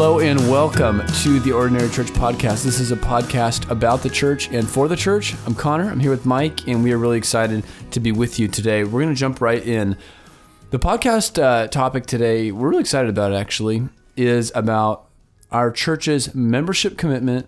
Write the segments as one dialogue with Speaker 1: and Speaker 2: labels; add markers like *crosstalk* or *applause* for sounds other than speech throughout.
Speaker 1: Hello and welcome to the Ordinary Church Podcast. This is a podcast about the church and for the church. I'm Connor. I'm here with Mike, and we are really excited to be with you today. We're going to jump right in. The podcast uh, topic today, we're really excited about actually, is about our church's membership commitment,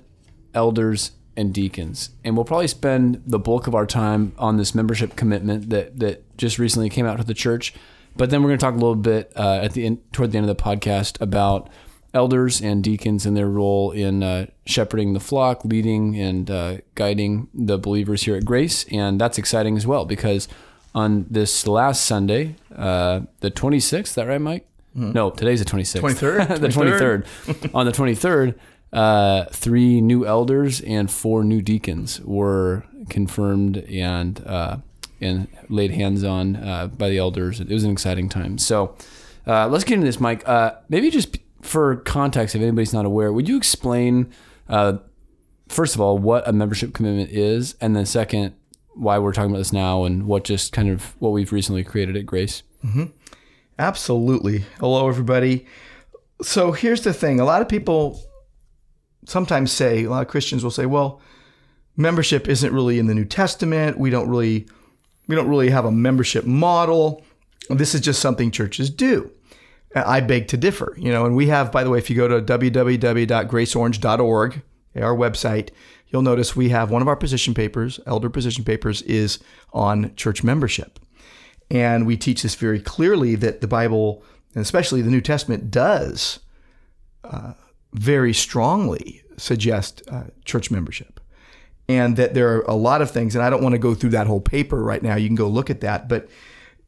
Speaker 1: elders, and deacons. And we'll probably spend the bulk of our time on this membership commitment that, that just recently came out to the church. But then we're going to talk a little bit uh, at the end, toward the end of the podcast about elders and deacons in their role in uh, shepherding the flock, leading and uh, guiding the believers here at Grace. And that's exciting as well because on this last Sunday, uh, the 26th, is that right, Mike? Mm-hmm. No, today's the 26th.
Speaker 2: 23rd? *laughs*
Speaker 1: the 23rd. 23rd. on the 23rd, uh, three new elders and four new deacons were confirmed and uh, and laid hands on uh, by the elders. It was an exciting time. So let's get into this, Mike. maybe just for context, if anybody's not aware, would you explain, uh, first of all, what a membership commitment is, and then second, why we're talking about this now, and what just kind of what we've recently created at Grace?
Speaker 2: Mm-hmm. Absolutely. Hello, everybody. So here's the thing: a lot of people sometimes say, a lot of Christians will say, "Well, membership isn't really in the New Testament. We don't really, we don't really have a membership model. This is just something churches do." I beg to differ. You know, and we have, by the way, if you go to www.graceorange.org, our website, you'll notice we have one of our position papers, elder position papers, is on church membership. And we teach this very clearly that the Bible, and especially the New Testament, does uh, very strongly suggest uh, church membership. And that there are a lot of things, and I don't want to go through that whole paper right now. You can go look at that. But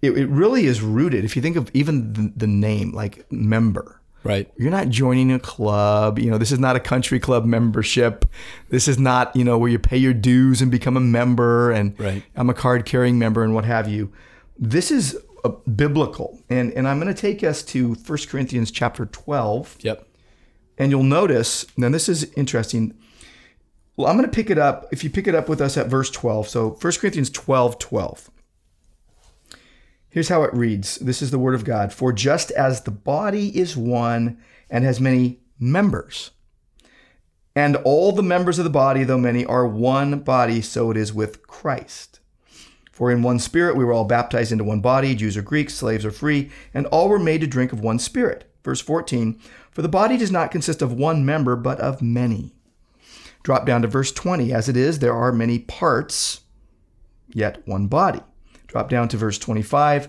Speaker 2: it, it really is rooted. If you think of even the, the name, like member,
Speaker 1: Right.
Speaker 2: You're not joining a club. You know, this is not a country club membership. This is not, you know, where you pay your dues and become a member and
Speaker 1: right.
Speaker 2: I'm a card carrying member and what have you. This is uh, biblical. And and I'm going to take us to 1 Corinthians chapter 12.
Speaker 1: Yep.
Speaker 2: And you'll notice, now this is interesting. Well, I'm going to pick it up. If you pick it up with us at verse 12. So 1 Corinthians 12, 12. Here's how it reads This is the word of God. For just as the body is one and has many members, and all the members of the body, though many, are one body, so it is with Christ. For in one spirit we were all baptized into one body, Jews or Greeks, slaves or free, and all were made to drink of one spirit. Verse 14 For the body does not consist of one member, but of many. Drop down to verse 20. As it is, there are many parts, yet one body. Drop down to verse 25.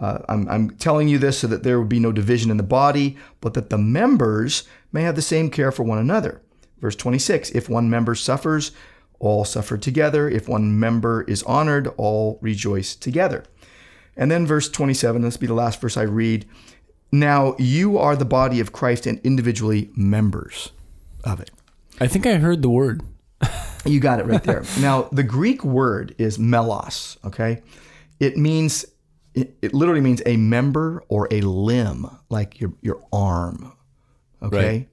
Speaker 2: Uh, I'm, I'm telling you this so that there would be no division in the body, but that the members may have the same care for one another. Verse 26 If one member suffers, all suffer together. If one member is honored, all rejoice together. And then verse 27, this will be the last verse I read. Now you are the body of Christ and individually members of it.
Speaker 1: I think I heard the word.
Speaker 2: you got it right there. *laughs* now, the Greek word is melos, okay? It means it, it literally means a member or a limb, like your your arm. Okay, right.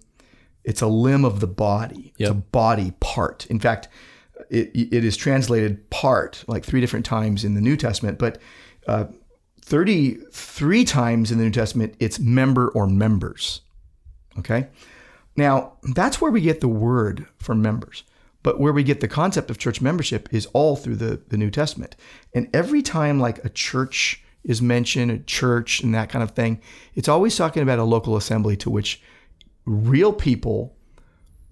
Speaker 2: it's a limb of the body. Yep. It's a body part. In fact, it it is translated part like three different times in the New Testament, but. Uh, 33 times in the New Testament, it's member or members. Okay? Now, that's where we get the word for members. But where we get the concept of church membership is all through the, the New Testament. And every time like a church is mentioned, a church and that kind of thing, it's always talking about a local assembly to which real people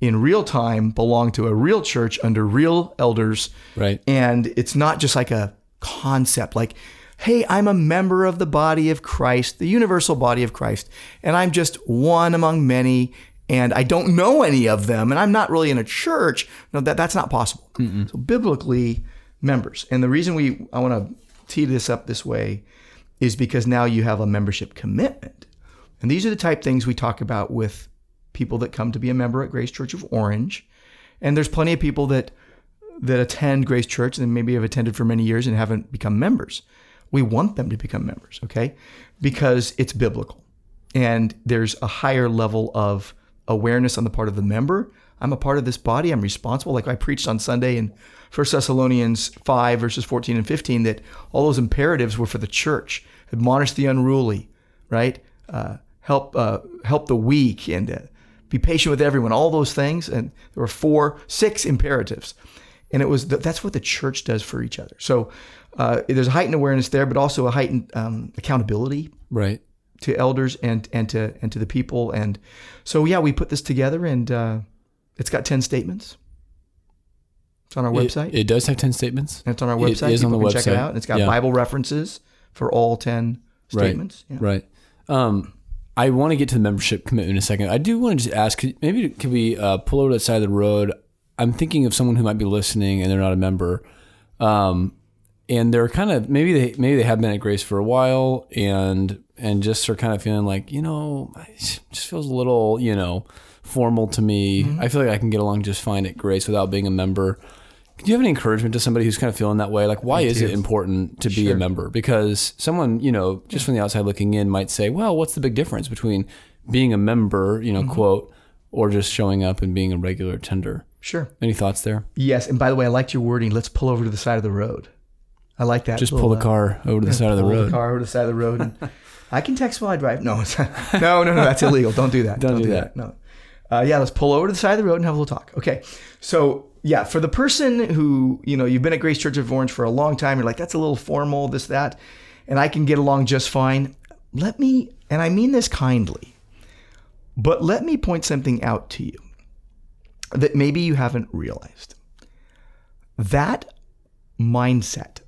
Speaker 2: in real time belong to a real church under real elders.
Speaker 1: Right.
Speaker 2: And it's not just like a concept like, hey, I'm a member of the body of Christ, the universal body of Christ, and I'm just one among many, and I don't know any of them, and I'm not really in a church. No, that that's not possible. Mm-mm. So biblically, members, and the reason we I want to tee this up this way is because now you have a membership commitment, and these are the type things we talk about with people that come to be a member at Grace Church of Orange, and there's plenty of people that that attend Grace Church and maybe have attended for many years and haven't become members. We want them to become members, okay? Because it's biblical. And there's a higher level of awareness on the part of the member. I'm a part of this body. I'm responsible. Like I preached on Sunday in 1 Thessalonians 5, verses 14 and 15, that all those imperatives were for the church. Admonish the unruly, right? Uh, help uh, help the weak and uh, be patient with everyone, all those things. And there were four, six imperatives. And it was that's what the church does for each other. So uh, there's a heightened awareness there, but also a heightened um, accountability
Speaker 1: Right.
Speaker 2: To elders and and to and to the people. And so yeah, we put this together, and uh, it's got ten statements. It's on our website.
Speaker 1: It, it does have 10 statements.
Speaker 2: and it's on our
Speaker 1: it
Speaker 2: website.
Speaker 1: is on
Speaker 2: People
Speaker 1: the
Speaker 2: can check it out. And it's got
Speaker 1: Yeah.
Speaker 2: Bible references for all ten
Speaker 1: Right.
Speaker 2: statements. Yeah.
Speaker 1: Right. Um, I want to get to the membership commitment in a second. I do want to just ask, maybe could we uh, pull over to the side of the road? I'm thinking of someone who might be listening and they're not a member, um, and they're kind of maybe they maybe they have been at Grace for a while and and just are kind of feeling like you know it just feels a little you know formal to me.
Speaker 2: Mm-hmm.
Speaker 1: I feel like I can get along just fine at Grace without being a member. Do you have any encouragement to somebody who's kind of feeling that way? Like, why is it important to be a member? Because someone, you know, just from the outside looking in might say, well, what's the big difference between being a member, you know,
Speaker 2: Mm-hmm.
Speaker 1: quote, or just showing up and being a regular attender?
Speaker 2: Sure.
Speaker 1: Any thoughts there?
Speaker 2: Yes. And by the way, I liked your wording. Let's pull over to the side of the road. I like that.
Speaker 1: Just pull the
Speaker 2: uh,
Speaker 1: car over to the *laughs* side of the
Speaker 2: pull
Speaker 1: road.
Speaker 2: the car over to the side of the road. *laughs* I can text while I drive. No, it's- *laughs* no, no, no. That's illegal. Don't do that.
Speaker 1: Don't do that.
Speaker 2: No. Uh, yeah, let's pull over to the side of the road and have a little talk. Okay. So yeah, for the person who you know you've been at Grace Church of Orange for a long time, you're like that's a little formal, this that, and I can get along just fine. Let me, and I mean this kindly, but let me point something out to you that maybe you haven't realized. That mindset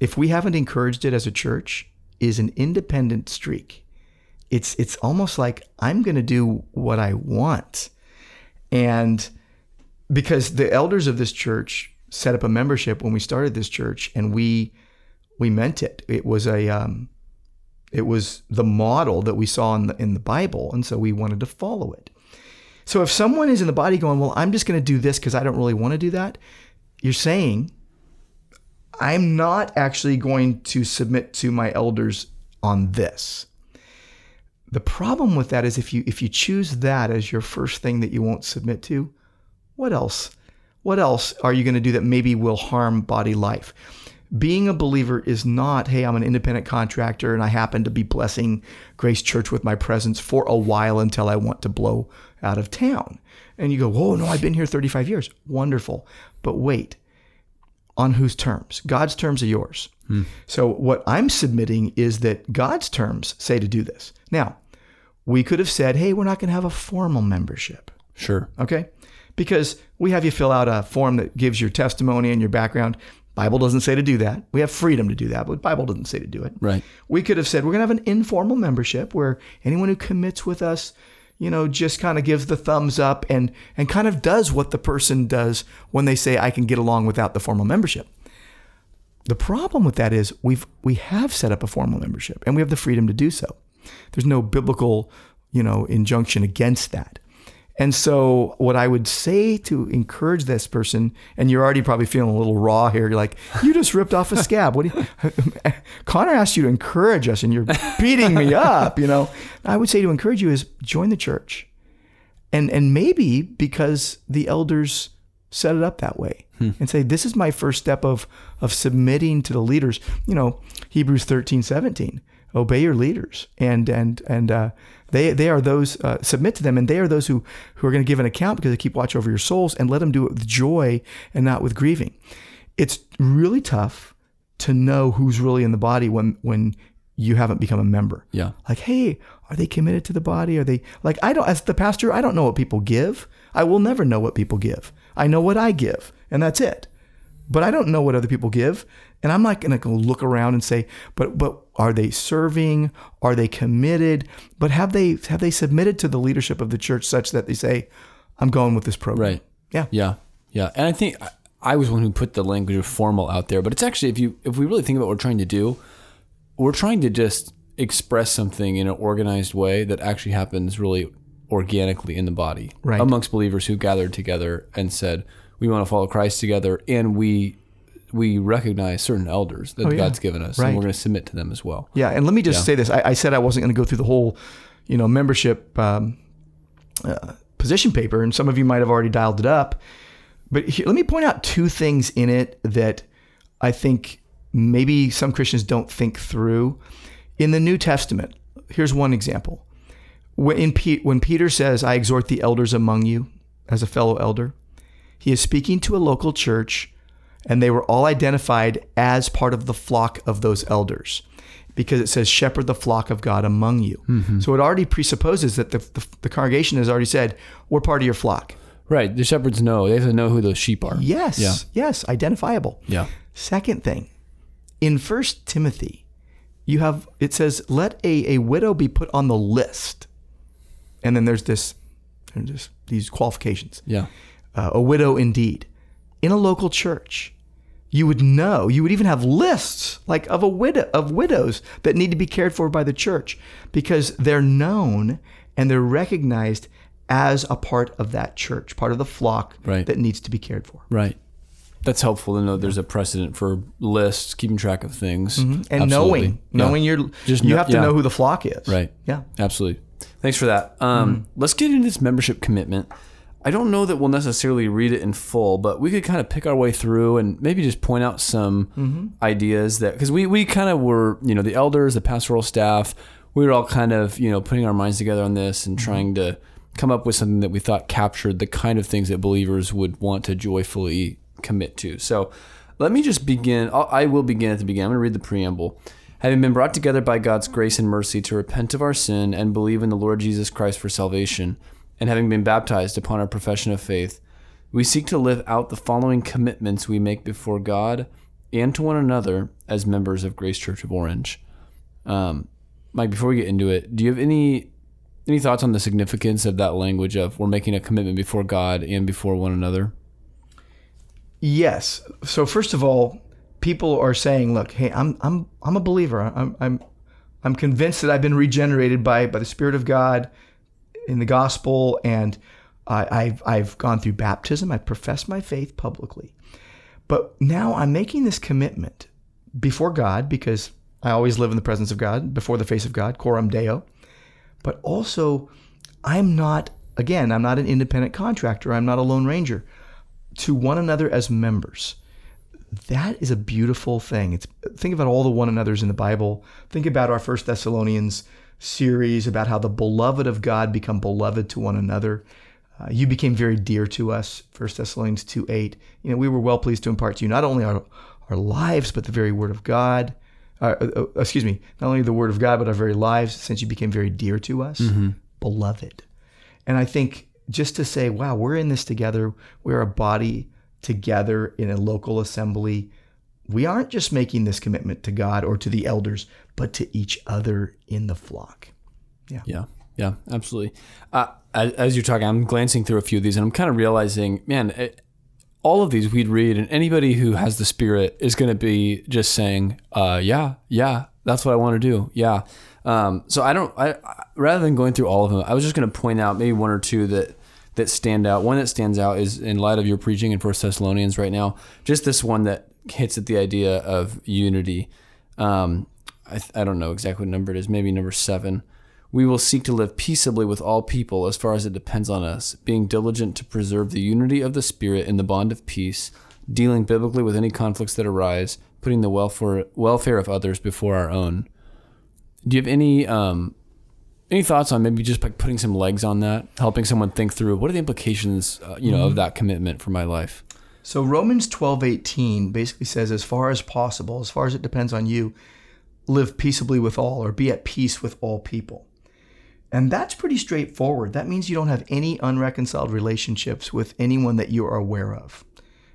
Speaker 2: if we haven't encouraged it as a church, is an independent streak. It's it's almost like I'm going to do what I want, and because the elders of this church set up a membership when we started this church, and we we meant it. It was a um, it was the model that we saw in the in the Bible, and so we wanted to follow it. So if someone is in the body going, well, I'm just going to do this because I don't really want to do that, you're saying I'm not actually going to submit to my elders on this. The problem with that is if you if you choose that as your first thing that you won't submit to, what else? What else are you going to do that maybe will harm body life? Being a believer is not, hey, I'm an independent contractor and I happen to be blessing Grace Church with my presence for a while until I want to blow out of town. And you go, whoa, no, I've been here 35 years. Wonderful. But wait, on whose terms? God's terms are yours. Hmm. So what I'm submitting is that God's terms say to do this. Now, we could have said, hey, we're not going to have a formal membership.
Speaker 1: Sure.
Speaker 2: Okay? Because we have you fill out a form that gives your testimony and your background. Bible doesn't say to do that. We have freedom to do that, but Bible doesn't say to do it.
Speaker 1: Right.
Speaker 2: We could have said we're going to have an informal membership where anyone who commits with us, you know, just kind of gives the thumbs up and and kind of does what the person does when they say I can get along without the formal membership. The problem with that is we've we have set up a formal membership and we have the freedom to do so. There's no biblical, you know, injunction against that. And so what I would say to encourage this person, and you're already probably feeling a little raw here. You're like, you just ripped off a *laughs* scab. What do you, *laughs* Connor asked you to encourage us and you're beating me up, you know. I would say to encourage you is join the church. And and maybe because the elders set it up that way hmm. and say, this is my first step of of submitting to the leaders. You know, Hebrews 13, 17. Obey your leaders. And and and uh they they are those uh, submit to them, and they are those who who are going to give an account because they keep watch over your souls, and let them do it with joy and not with grieving. It's really tough to know who's really in the body when when you haven't become a member.
Speaker 1: Yeah.
Speaker 2: Like, hey, are they committed to the body? Are they like I don't as the pastor, I don't know what people give. I will never know what people give. I know what I give, and that's it. But I don't know what other people give, and I'm not going to go look around and say, but but are they serving? Are they committed? But have they have they submitted to the leadership of the church such that they say, I'm going with this program.
Speaker 1: Right.
Speaker 2: Yeah.
Speaker 1: Yeah. Yeah. And I think I- was one who put the language of formal out there, but it's actually if you if we really think about what we're trying to do, we're trying to just express something in an organized way that actually happens really organically in the body
Speaker 2: Right.
Speaker 1: amongst believers who gathered together and said we want to follow Christ together and we we recognize certain elders that
Speaker 2: Oh, yeah.
Speaker 1: God's given us
Speaker 2: Right.
Speaker 1: and we're going to submit to them as well.
Speaker 2: Yeah, and let me just
Speaker 1: Yeah.
Speaker 2: say this: I, I said I wasn't going to go through the whole, you know, membership um, uh, position paper, and some of you might have already dialed it up. But here, let me point out two things in it that I think maybe some Christians don't think through. In the New Testament, here's one example: when, in Pe- when Peter says, I exhort the elders among you as a fellow elder, he is speaking to a local church, and they were all identified as part of the flock of those elders because it says, Shepherd the flock of God among you. So it already presupposes that the, the, the congregation has already said, We're part of your flock.
Speaker 1: Right. The shepherds know. They have to know who those sheep are.
Speaker 2: Yes.
Speaker 1: Yeah.
Speaker 2: Yes. Identifiable.
Speaker 1: Yeah.
Speaker 2: Second thing, in First Timothy, you have it says, "Let a, a widow be put on the list," and then there's this, there's this these qualifications.
Speaker 1: Yeah.
Speaker 2: Uh, a widow indeed, in a local church, you would know. You would even have lists like of a widow of widows that need to be cared for by the church because they're known and they're recognized as a part of that church, part of the flock
Speaker 1: Right.
Speaker 2: that needs to be cared for.
Speaker 1: Right. That's helpful to know there's a precedent for lists, keeping track of things.
Speaker 2: and
Speaker 1: Absolutely.
Speaker 2: knowing
Speaker 1: Yeah.
Speaker 2: knowing you're
Speaker 1: Just
Speaker 2: you have to
Speaker 1: yeah.
Speaker 2: know who the flock is
Speaker 1: Right.
Speaker 2: yeah
Speaker 1: Absolutely. Thanks for that. Um, Let's get into this membership commitment. I don't know that we'll necessarily read it in full, but we could kind of pick our way through and maybe just point out some mm-hmm. ideas that because we we kind of were you know the elders, the pastoral staff, we were all kind of you know putting our minds together on this and mm-hmm. trying to come up with something that we thought captured the kind of things that believers would want to joyfully commit to. So let me just begin. I'll, I will begin at the beginning. I'm going to read the preamble. Having been brought together by God's grace and mercy to repent of our sin and believe in the Lord Jesus Christ for salvation, and having been baptized upon our profession of faith, we seek to live out the following commitments we make before God and to one another as members of Grace Church of Orange. Um, Mike, before we get into it, do you have any any thoughts on the significance of that language of we're making a commitment before God and before one another?
Speaker 2: yes so first of all people are saying look hey i'm i'm i'm a believer i'm i'm i'm convinced that i've been regenerated by by the spirit of god in the gospel and I, I've I've gone through baptism. I've professed my faith publicly, but now I'm making this commitment before God because I always live in the presence of God, before the face of God, coram deo. But also, I'm not again. I'm not an independent contractor. I'm not a lone ranger. To one another as members, that is a beautiful thing. It's think about all the one another's in the Bible. Think about our First Thessalonians series about how the beloved of God become beloved to one another. Uh, you became very dear to us, First Thessalonians 2 8. You know, we were well pleased to impart to you not only our, our lives, but the very word of God. Uh, uh, excuse me, not only the word of God, but our very lives, since you became very dear to us, beloved. And I think just to say, wow, we're in this together, we're a body together in a local assembly. We aren't just making this commitment to God or to the elders, but to each other in the flock.
Speaker 1: Yeah, yeah, Yeah. absolutely. Uh, as, as you're talking, I'm glancing through a few of these, and I'm kind of realizing, man, it, all of these we'd read, and anybody who has the Spirit is going to be just saying, uh, "Yeah, yeah, that's what I want to do." Yeah. Um, so I don't. I, I rather than going through all of them, I was just going to point out maybe one or two that that stand out. One that stands out is in light of your preaching in First Thessalonians right now. Just this one that hits at the idea of unity. Um, I, I don't know exactly what number it is. Maybe number seven. We will seek to live peaceably with all people as far as it depends on us, being diligent to preserve the unity of the Spirit in the bond of peace, dealing biblically with any conflicts that arise, putting the welfare, welfare of others before our own. Do you have any um, any thoughts on maybe just like putting some legs on that, helping someone think through what are the implications, uh, you know, of that commitment for my life?
Speaker 2: So Romans 12, 18 basically says, as far as possible, as far as it depends on you, live peaceably with all or be at peace with all people. And that's pretty straightforward. That means you don't have any unreconciled relationships with anyone that you are aware of.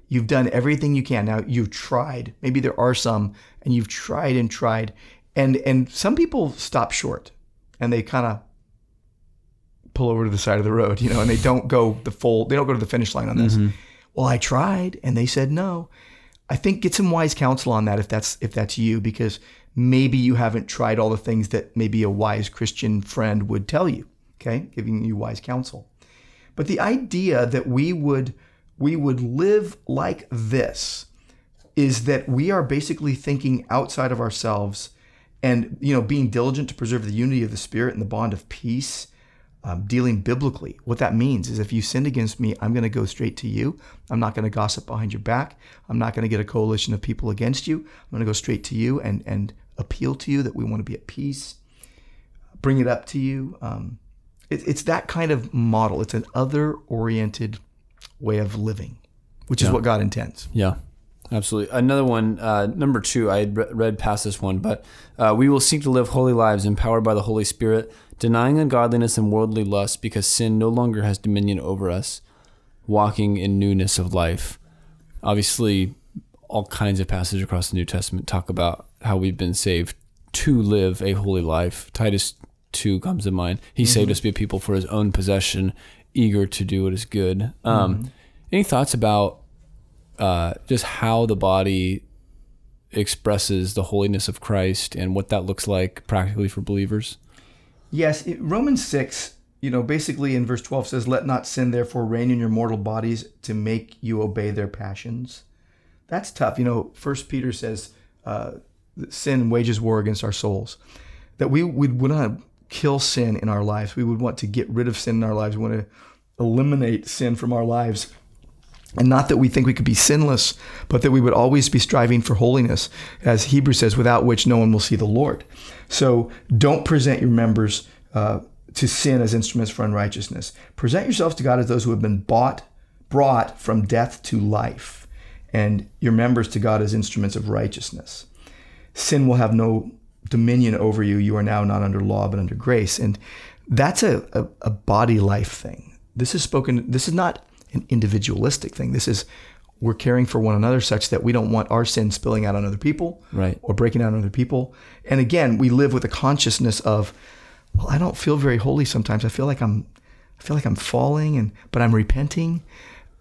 Speaker 2: You've done everything you can. Now you've tried. Maybe there are some and you've tried and tried. And and some people stop short and they kind of pull over to the side of the road, you know, and they don't go the full they don't go to the finish line on this. Mm-hmm. Well, I tried and they said no. I think get some wise counsel on that if that's if that's you because maybe you haven't tried all the things that maybe a wise Christian friend would tell you, okay? Giving you wise counsel. But the idea that we would we would live like this is that we are basically thinking outside of ourselves and you know being diligent to preserve the unity of the spirit and the bond of peace um, dealing biblically what that means is if you sinned against me i'm going to go straight to you i'm not going to gossip behind your back i'm not going to get a coalition of people against you i'm going to go straight to you and and appeal to you that we want to be at peace bring it up to you um, it, it's that kind of model. It's an other oriented way of living, which is what God intends.
Speaker 1: Yeah, absolutely. Another one, uh, number two, I had re- read past this one, but uh, we will seek to live holy lives empowered by the Holy Spirit, denying ungodliness and worldly lust because sin no longer has dominion over us, walking in newness of life. Obviously, all kinds of passages across the New Testament talk about how we've been saved to live a holy life. Titus 2 comes to mind. He saved us to be a people for his own possession, eager to do what is good. Um, Any thoughts about uh, just how the body expresses the holiness of Christ and what that looks like practically for believers?
Speaker 2: Yes, it, Romans 6, you know, basically in verse 12 says, Let not sin therefore reign in your mortal bodies to make you obey their passions. That's tough. You know, First Peter says, uh, that sin wages war against our souls. That we would to kill sin in our lives. We would want to get rid of sin in our lives. We want to eliminate sin from our lives. And not that we think we could be sinless, but that we would always be striving for holiness, as Hebrews says, without which no one will see the Lord. So don't present your members uh, to sin as instruments for unrighteousness. Present yourselves to God as those who have been bought, brought from death to life, and your members to God as instruments of righteousness. Sin will have no dominion over you. You are now not under law, but under grace. And that's a, a, a body life thing. This is spoken, this is not an individualistic thing. This is we're caring for one another such that we don't want our sin spilling out on other people
Speaker 1: Right.
Speaker 2: or breaking out on other people. And again, we live with a consciousness of, well, I don't feel very holy sometimes. I feel like I'm I feel like I'm falling and but I'm repenting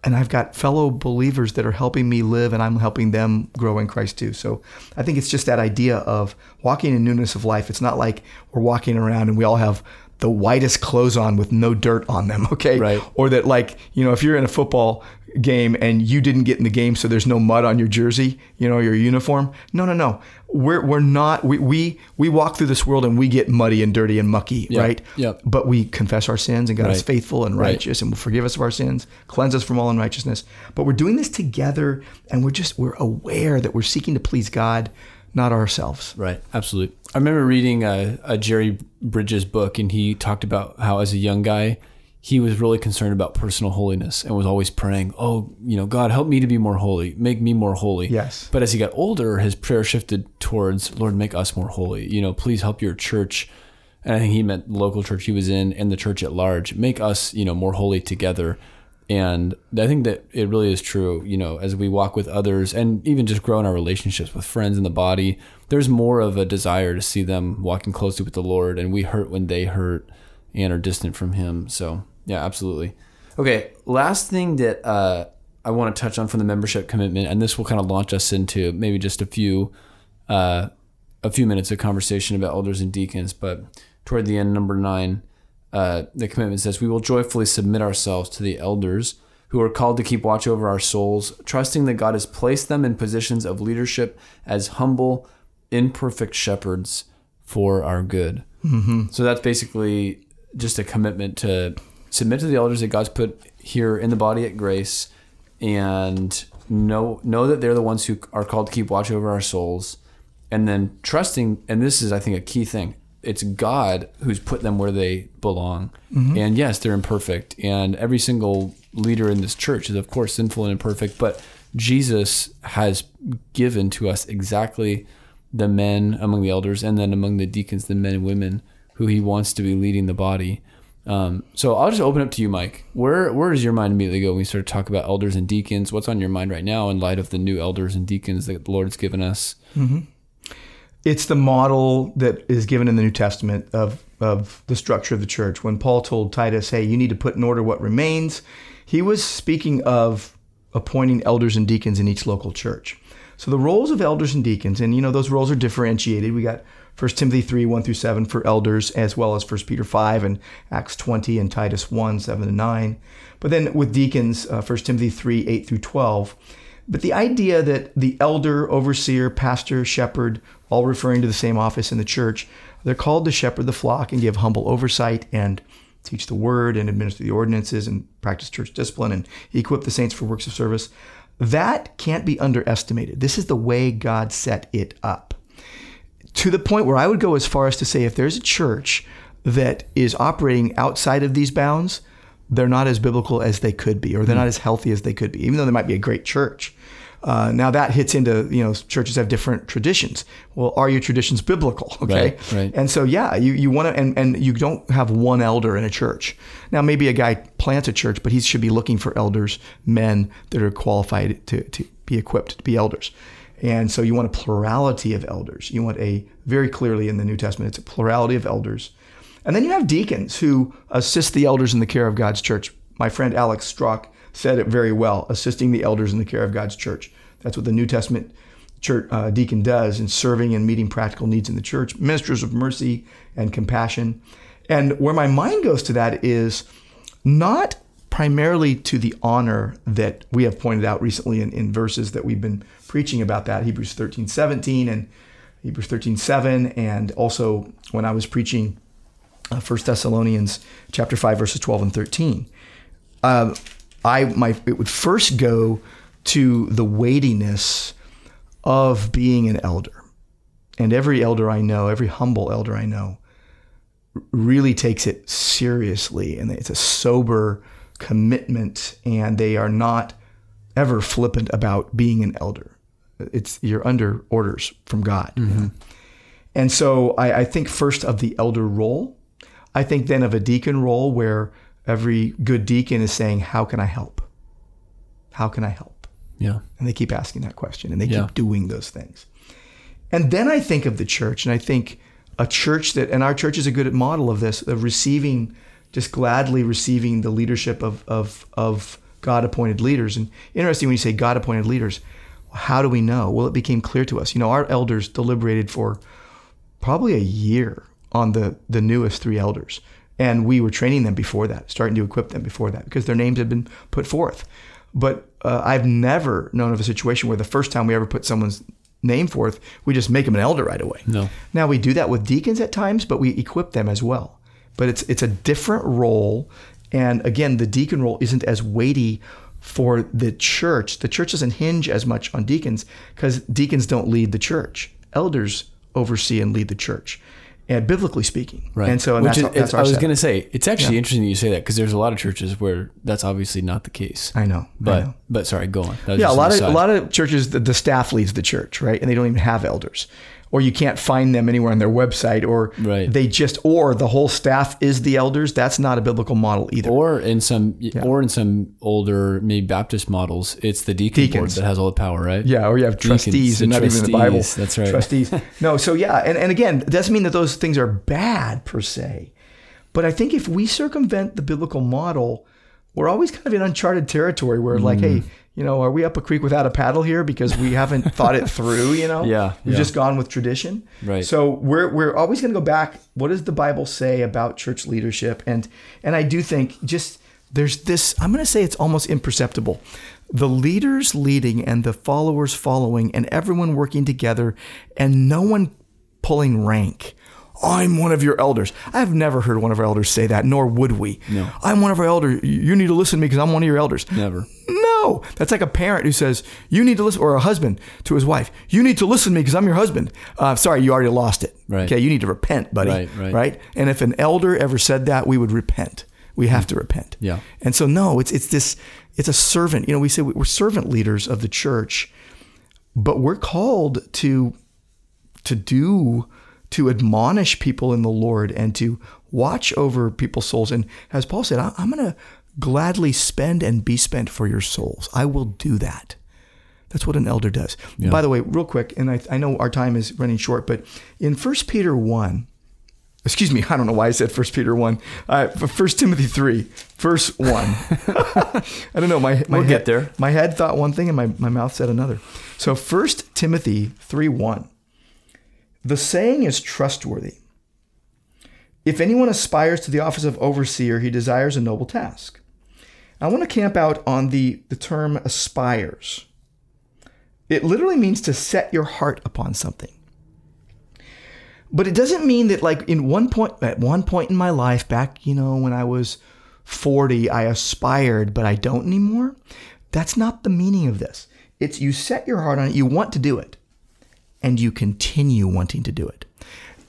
Speaker 2: and I've got fellow believers that are helping me live and I'm helping them grow in Christ too. So I think it's just that idea of walking in newness of life. It's not like we're walking around and we all have the whitest clothes on with no dirt on them, *laughs* okay?
Speaker 1: Right.
Speaker 2: Or that like, you know, if you're in a football game and you didn't get in the game so there's no mud on your jersey, you know, your uniform. No, no, no. We're we're not we we, we walk through this world and we get muddy and dirty and mucky,
Speaker 1: Yep.
Speaker 2: right?
Speaker 1: Yep.
Speaker 2: But we confess our sins and God is faithful and
Speaker 1: Right.
Speaker 2: righteous and will forgive us of our sins, cleanse us from all unrighteousness. But we're doing this together and we're just we're aware that we're seeking to please God, not ourselves.
Speaker 1: Right, absolutely. I remember reading a, a Jerry Bridges book, and he talked about how, as a young guy, he was really concerned about personal holiness and was always praying, "Oh, you know, God, help me to be more holy, make me more holy."
Speaker 2: Yes.
Speaker 1: But as he got older, his prayer shifted towards, "Lord, make us more holy. You know, please help your church." And I think he meant the local church he was in and the church at large. Make us, you know, more holy together. And I think that it really is true, you know, as we walk with others and even just grow in our relationships with friends in the body, there's more of a desire to see them walking closely with the Lord and we hurt when they hurt and are distant from Him. So, yeah, absolutely. Okay, last thing that uh, I want to touch on from the membership commitment, and this will kind of launch us into maybe just a few uh, a few minutes of conversation about elders and deacons, but toward the end, number nine, uh, the commitment says, We will joyfully submit ourselves to the elders who are called to keep watch over our souls, trusting that God has placed them in positions of leadership as humble, imperfect shepherds for our good. Mm-hmm. So that's basically just a commitment to submit to the elders that God's put here in the body at grace and know know that they're the ones who are called to keep watch over our souls. And then trusting and this is i think a key thing. It's god who's put them where they belong. Mm-hmm. And yes they're imperfect. And every single leader in this church is of course sinful and imperfect but jesus has given to us exactly the men among the elders and then among the deacons the men and women who he wants to be leading the body um, so I'll just open up to you, Mike. Where where does your mind immediately go when we start to talk about elders and deacons? What's on your mind right now in light of the new elders and deacons that the Lord's given us?
Speaker 2: It's the model that is given in the New Testament of, of the structure of the church. When Paul told Titus, hey, you need to put in order what remains, he was speaking of appointing elders and deacons in each local church. So the roles of elders and deacons, and you know, those roles are differentiated. We got 1 Timothy 3, 1 through 7 for elders, as well as 1 Peter 5 and Acts 20 and Titus 1, 7 and 9. But then with deacons, uh, 1 Timothy 3, 8 through 12. But the idea that the elder, overseer, pastor, shepherd, all referring to the same office in the church, they're called to shepherd the flock and give humble oversight and teach the word and administer the ordinances and practice church discipline and equip the saints for works of service. That can't be underestimated. This is the way God set it up. To the point where I would go as far as to say if there's a church that is operating outside of these bounds, they're not as biblical as they could be, or they're not as healthy as they could be, even though they might be a great church. Uh, now that hits into you know churches have different traditions. Well, are your traditions biblical? *laughs* Okay,
Speaker 1: Right, right.
Speaker 2: and so yeah, you, you want to and, and you don't have one elder in a church. Now maybe a guy plants a church, but he should be looking for elders, men that are qualified to, to be equipped to be elders. And so you want a plurality of elders. You want a very clearly in the New Testament, it's a plurality of elders. And then you have deacons who assist the elders in the care of God's church. My friend Alex Strauch said it very well, assisting the elders in the care of God's church. That's what the New Testament church uh, deacon does in serving and meeting practical needs in the church, ministers of mercy and compassion. And where my mind goes to that is not primarily to the honor that we have pointed out recently in, in verses that we've been preaching about that, Hebrews 13, 17 and Hebrews 13, 7, and also when I was preaching uh, 1 Thessalonians chapter 5, verses 12 and 13. Um, I my it would first go to the weightiness of being an elder. And every elder I know, every humble elder I know, really takes it seriously and it's a sober commitment and they are not ever flippant about being an elder. It's you're under orders from God. you know. And so I, I think first of the elder role. I think then of a deacon role where every good deacon is saying, How can I help? How can I help?
Speaker 1: Yeah.
Speaker 2: And they keep asking that question and they
Speaker 1: Yeah.
Speaker 2: keep doing those things. And then I think of the church, and I think a church that, and our church is a good model of this, of receiving, just gladly receiving the leadership of, of, of God appointed leaders. And interesting when you say God appointed leaders, how do we know? Well, it became clear to us. You know, our elders deliberated for probably a year on the, the newest three elders. And we were training them before that, starting to equip them before that, because their names had been put forth. But uh, I've never known of a situation where the first time we ever put someone's name forth, we just make them an elder right away.
Speaker 1: No.
Speaker 2: Now we do that with deacons at times, but we equip them as well. But it's it's a different role, and again, the deacon role isn't as weighty for the church. The church doesn't hinge as much on deacons because deacons don't lead the church. Elders oversee and lead the church, and biblically speaking.
Speaker 1: Right.
Speaker 2: And so and
Speaker 1: Which
Speaker 2: that's,
Speaker 1: is,
Speaker 2: that's
Speaker 1: I was going to say, it's actually interesting that you say that because there's a lot of churches where that's obviously not the case.
Speaker 2: I know. I
Speaker 1: But
Speaker 2: know.
Speaker 1: but sorry, go on.
Speaker 2: Yeah, a lot of a lot of churches the, the staff leads the church, right? And they don't even have elders. Or you can't find them anywhere on their website or
Speaker 1: Right.
Speaker 2: they just or the whole staff is the elders. That's not a biblical model either.
Speaker 1: or in some or in some older maybe Baptist models, it's the deacon board
Speaker 2: Deacons.
Speaker 1: that has all the power, right?
Speaker 2: yeah, or you have trustees and not even in the Bible.
Speaker 1: that's right.
Speaker 2: Trustees. *laughs* No, so yeah, and, and again, it doesn't mean that those things are bad per se. But I think if we circumvent the biblical model, we're always kind of in uncharted territory where like,
Speaker 1: Mm.
Speaker 2: hey, you know, are we up a creek without a paddle here because we haven't *laughs* thought it through, you know?
Speaker 1: Yeah,
Speaker 2: We've
Speaker 1: yeah.
Speaker 2: just gone with tradition.
Speaker 1: Right.
Speaker 2: So we're we're always going to go back. What does the Bible say about church leadership? And and I do think just there's this. I'm going to say it's almost imperceptible. The leaders leading and the followers following, and everyone working together, and no one pulling rank. I'm one of your elders. I've never heard one of our elders say that, nor would we.
Speaker 1: No.
Speaker 2: I'm one of our elders. You need to listen to me because I'm one of your elders.
Speaker 1: Never.
Speaker 2: Mm, No, that's like a parent who says, "You need to listen," or a husband to his wife, "You need to listen to me because I'm your husband." Uh, sorry, you already lost it.
Speaker 1: Right.
Speaker 2: Okay, you need to repent, buddy.
Speaker 1: Right, right.
Speaker 2: And if an elder ever said that, we would repent. We have to repent.
Speaker 1: Yeah.
Speaker 2: And so, no, it's it's this. It's a servant. You know, we say we're servant leaders of the church, but we're called to to do to admonish people in the Lord and to watch over people's souls. And as Paul said, I- I'm going to gladly spend and be spent for your souls. I will do that. That's what an elder does. By the way, real quick, and I, I know our time is running short, but in 1 Peter 1, excuse me, *laughs* I don't know why I said 1 Peter 1, uh, 1 Timothy 3, verse 1. *laughs* I don't know. My, my
Speaker 1: We'll
Speaker 2: head,
Speaker 1: get there.
Speaker 2: My head thought one thing and my, my mouth said another. So 1 Timothy 3, 1. The saying is trustworthy. If anyone aspires to the office of overseer, he desires a noble task. I want to camp out on the, the term aspires. It literally means to set your heart upon something. But it doesn't mean that like in one point at one point in my life back, you know, when I was 40, I aspired, but I don't anymore. That's not the meaning of this. It's you set your heart on it, you want to do it, and you continue wanting to do it.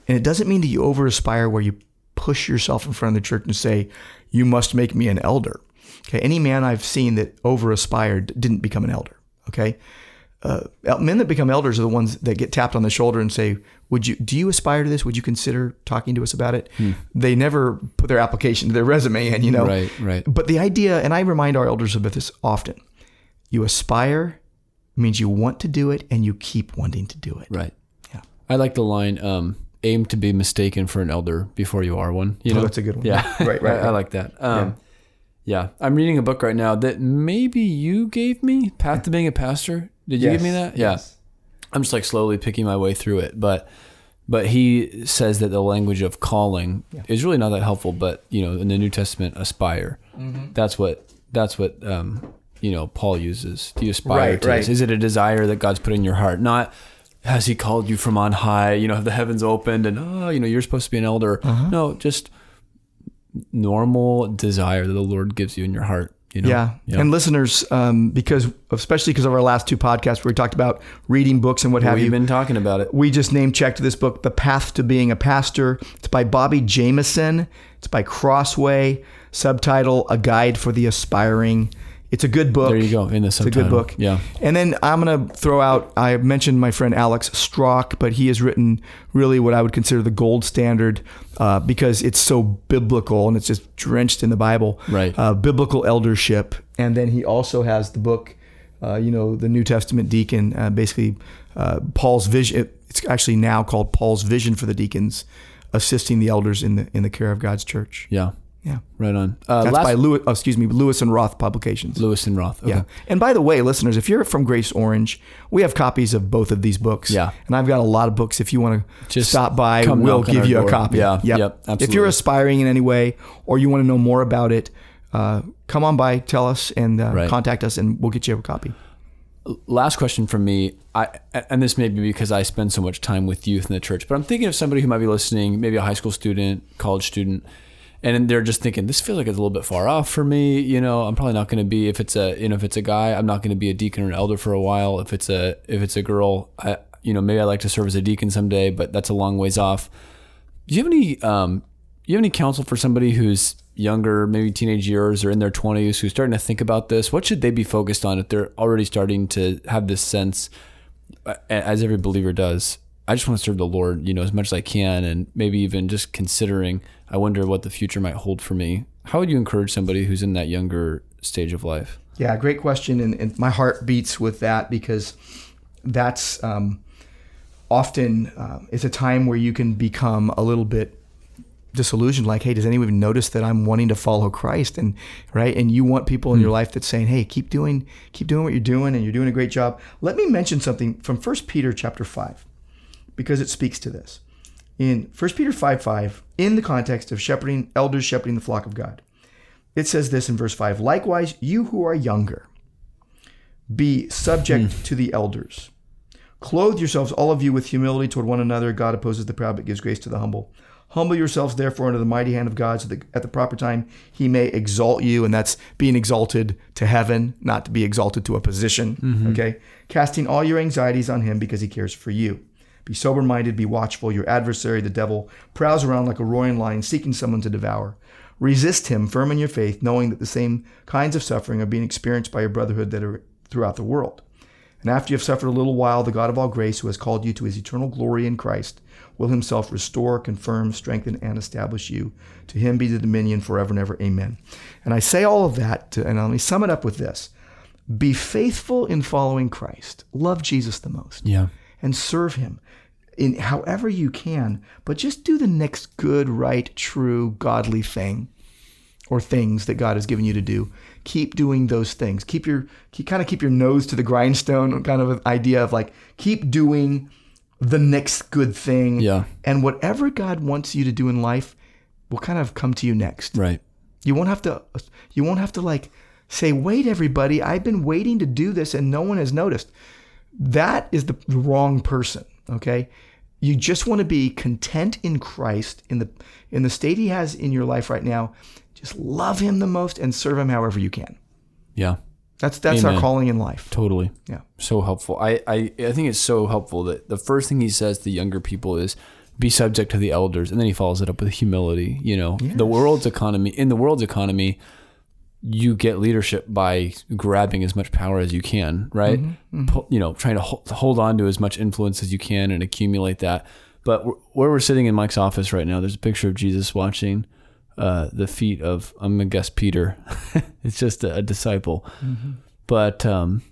Speaker 2: And it doesn't mean that you over aspire where you push yourself in front of the church and say, "You must make me an elder." Okay, any man I've seen that over aspired didn't become an elder. Okay, uh, men that become elders are the ones that get tapped on the shoulder and say, "Would you? Do you aspire to this? Would you consider talking to us about it?"
Speaker 1: Hmm.
Speaker 2: They never put their application, to their *laughs* resume in. You know,
Speaker 1: Right, right.
Speaker 2: But the idea, and I remind our elders about this often: you aspire means you want to do it, and you keep wanting to do it.
Speaker 1: Right.
Speaker 2: Yeah.
Speaker 1: I like the line, um, aim to be mistaken for an elder before you are one. You
Speaker 2: Oh,
Speaker 1: know?
Speaker 2: that's a good one.
Speaker 1: Yeah. *laughs*
Speaker 2: Right, right, *laughs*
Speaker 1: I, I like that. Um, yeah. I'm reading a book right now that maybe you gave me, Path to Being a Pastor. Did you give me that? Yeah. I'm just like slowly picking my way through it, but but he says that the language of calling is really not that helpful. But you know, in the New Testament, aspire.
Speaker 2: Mm-hmm.
Speaker 1: That's what that's what um, you know Paul uses. Do you aspire
Speaker 2: Right,
Speaker 1: to
Speaker 2: right.
Speaker 1: this? Is it a desire that God's put in your heart? Not has He called you from on high? You know, have the heavens opened and oh, you know, you're supposed to be an elder.
Speaker 2: Uh-huh.
Speaker 1: No, just normal desire that the Lord gives you in your heart. You know?
Speaker 2: Yeah. And listeners, um, because especially because of our last two podcasts where we talked about reading books and what have
Speaker 1: we've
Speaker 2: you,
Speaker 1: been talking about it.
Speaker 2: we just name checked this book, The Path to Being a Pastor. It's by Bobby Jamieson. It's by Crossway. Subtitle: A Guide for the Aspiring. It's a good book.
Speaker 1: There you go in the
Speaker 2: It's a good book.
Speaker 1: Yeah.
Speaker 2: And then I'm going to throw out, I mentioned my friend Alex Strauch, but he has written really what I would consider the gold standard uh, because it's so biblical and it's just drenched in the Bible.
Speaker 1: Right.
Speaker 2: Uh, biblical eldership. And then he also has the book, uh, you know, the New Testament deacon, uh, basically uh, Paul's vision. It's actually now called Paul's vision for the deacons, assisting the elders in the in the care of God's church.
Speaker 1: Yeah.
Speaker 2: Yeah.
Speaker 1: Right on. Uh,
Speaker 2: That's
Speaker 1: last,
Speaker 2: by Lewis, oh, excuse me, Lewis and Roth Publications.
Speaker 1: Lewis and Roth. Okay.
Speaker 2: Yeah. And by the way, listeners, if you're from Grace Orange, we have copies of both of these books.
Speaker 1: Yeah.
Speaker 2: And I've got a lot of books. If you want to
Speaker 1: Just
Speaker 2: stop by, we'll give you a copy.
Speaker 1: Yeah.
Speaker 2: Yep.
Speaker 1: Yep.
Speaker 2: If you're aspiring in any way or you want to know more about it, uh, come on by, tell us, and uh,
Speaker 1: Right.
Speaker 2: contact us, and we'll get you a copy.
Speaker 1: last question from me i and this may be because i spend so much time with youth in the church but i'm thinking of somebody who might be listening maybe a high school student college student and they're just thinking this feels like it's a little bit far off for me you know i'm probably not going to be if it's a you know if it's a guy i'm not going to be a deacon or an elder for a while if it's a if it's a girl i you know maybe i like to serve as a deacon someday but that's a long ways off do you have any um do you have any counsel for somebody who's younger, maybe teenage years or in their 20s, who's starting to think about this? What should they be focused on if they're already starting to have this sense, uh, as every believer does? I just want to serve the Lord, you know, as much as I can, and maybe even just considering. I wonder what the future might hold for me. How would you encourage somebody who's in that younger stage of life?
Speaker 2: Yeah, great question, and, and my heart beats with that because that's um, often uh, it's a time where you can become a little bit disillusioned. Like, hey, does anyone even notice that I'm wanting to follow Christ? And right, and you want people in your life that's saying, hey, keep doing, keep doing what you're doing, and you're doing a great job. Let me mention something from First Peter chapter five, because it speaks to this. In First Peter five five, in the context of shepherding elders shepherding the flock of God, it says this in verse 5 Likewise, you who are younger, be subject hmm. to the elders. Clothe yourselves, all of you, with humility toward one another. God opposes the proud, but gives grace to the humble. Humble yourselves, therefore, under the mighty hand of God, so that at the proper time he may exalt you. And that's being exalted to heaven, not to be exalted to a position. Mm-hmm. Okay? Casting all your anxieties on him because he cares for you. Be sober minded, be watchful. Your adversary, the devil, prowls around like a roaring lion, seeking someone to devour. Resist him, firm in your faith, knowing that the same kinds of suffering are being experienced by your brotherhood that are throughout the world. And after you have suffered a little while, the God of all grace, who has called you to his eternal glory in Christ, will himself restore, confirm, strengthen, and establish you. To him be the dominion forever and ever. Amen. And I say all of that, to, and let me sum it up with this Be faithful in following Christ, love Jesus the most
Speaker 1: Yeah.
Speaker 2: And serve him in however you can, but just do the next good, right, true, godly thing or things that God has given you to do. Keep doing those things. Keep your keep, kind of keep your nose to the grindstone *laughs* kind of an idea of like keep doing the next good thing.
Speaker 1: Yeah.
Speaker 2: And whatever God wants you to do in life will kind of come to you next.
Speaker 1: Right.
Speaker 2: You won't have to you won't have to like say, "Wait everybody, I've been waiting to do this and no one has noticed." That is the wrong person, okay? You just want to be content in Christ in the in the state he has in your life right now. Just love him the most and serve him however you can.
Speaker 1: Yeah.
Speaker 2: That's that's our calling in life.
Speaker 1: Totally.
Speaker 2: Yeah.
Speaker 1: So helpful. I, I, I think it's so helpful that the first thing he says to younger people is be subject to the elders, and then he follows it up with humility. You know, the world's economy in the world's economy, you get leadership by grabbing as much power as you can, right? Pu- You know, trying to hold, hold on to as much influence as you can and accumulate that. But where we're sitting in Mike's office right now, there's a picture of Jesus watching uh, the feet of I'm gonna guess Peter. *laughs* it's just a, a disciple, but um,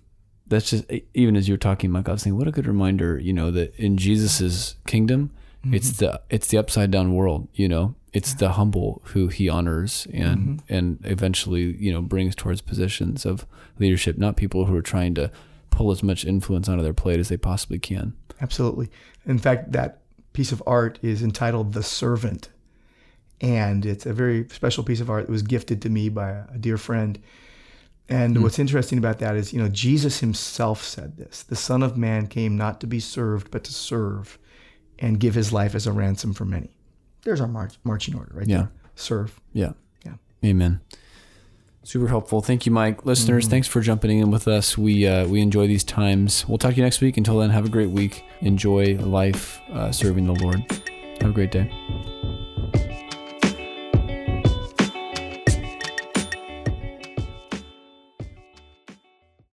Speaker 1: that's just even as you were talking, Mike. I was thinking, what a good reminder, you know, that in Jesus's kingdom, it's mm-hmm. the it's the upside down world. You know, it's the humble who he honors and mm-hmm. and eventually you know brings towards positions of leadership, not people who are trying to pull as much influence onto their plate as they possibly can.
Speaker 2: Absolutely. In fact, that piece of art is entitled The Servant. And it's a very special piece of art that was gifted to me by a dear friend. And hmm. what's interesting about that is, you know, Jesus himself said this The Son of Man came not to be served, but to serve and give his life as a ransom for many. There's our march, marching order right
Speaker 1: Yeah.
Speaker 2: there. Serve.
Speaker 1: Yeah.
Speaker 2: Yeah.
Speaker 1: Amen. Super helpful. Thank you, Mike. Listeners, thanks for jumping in with us. We uh, we enjoy these times. We'll talk to you next week. Until then, have a great week. Enjoy life uh, serving the Lord. Have a great day.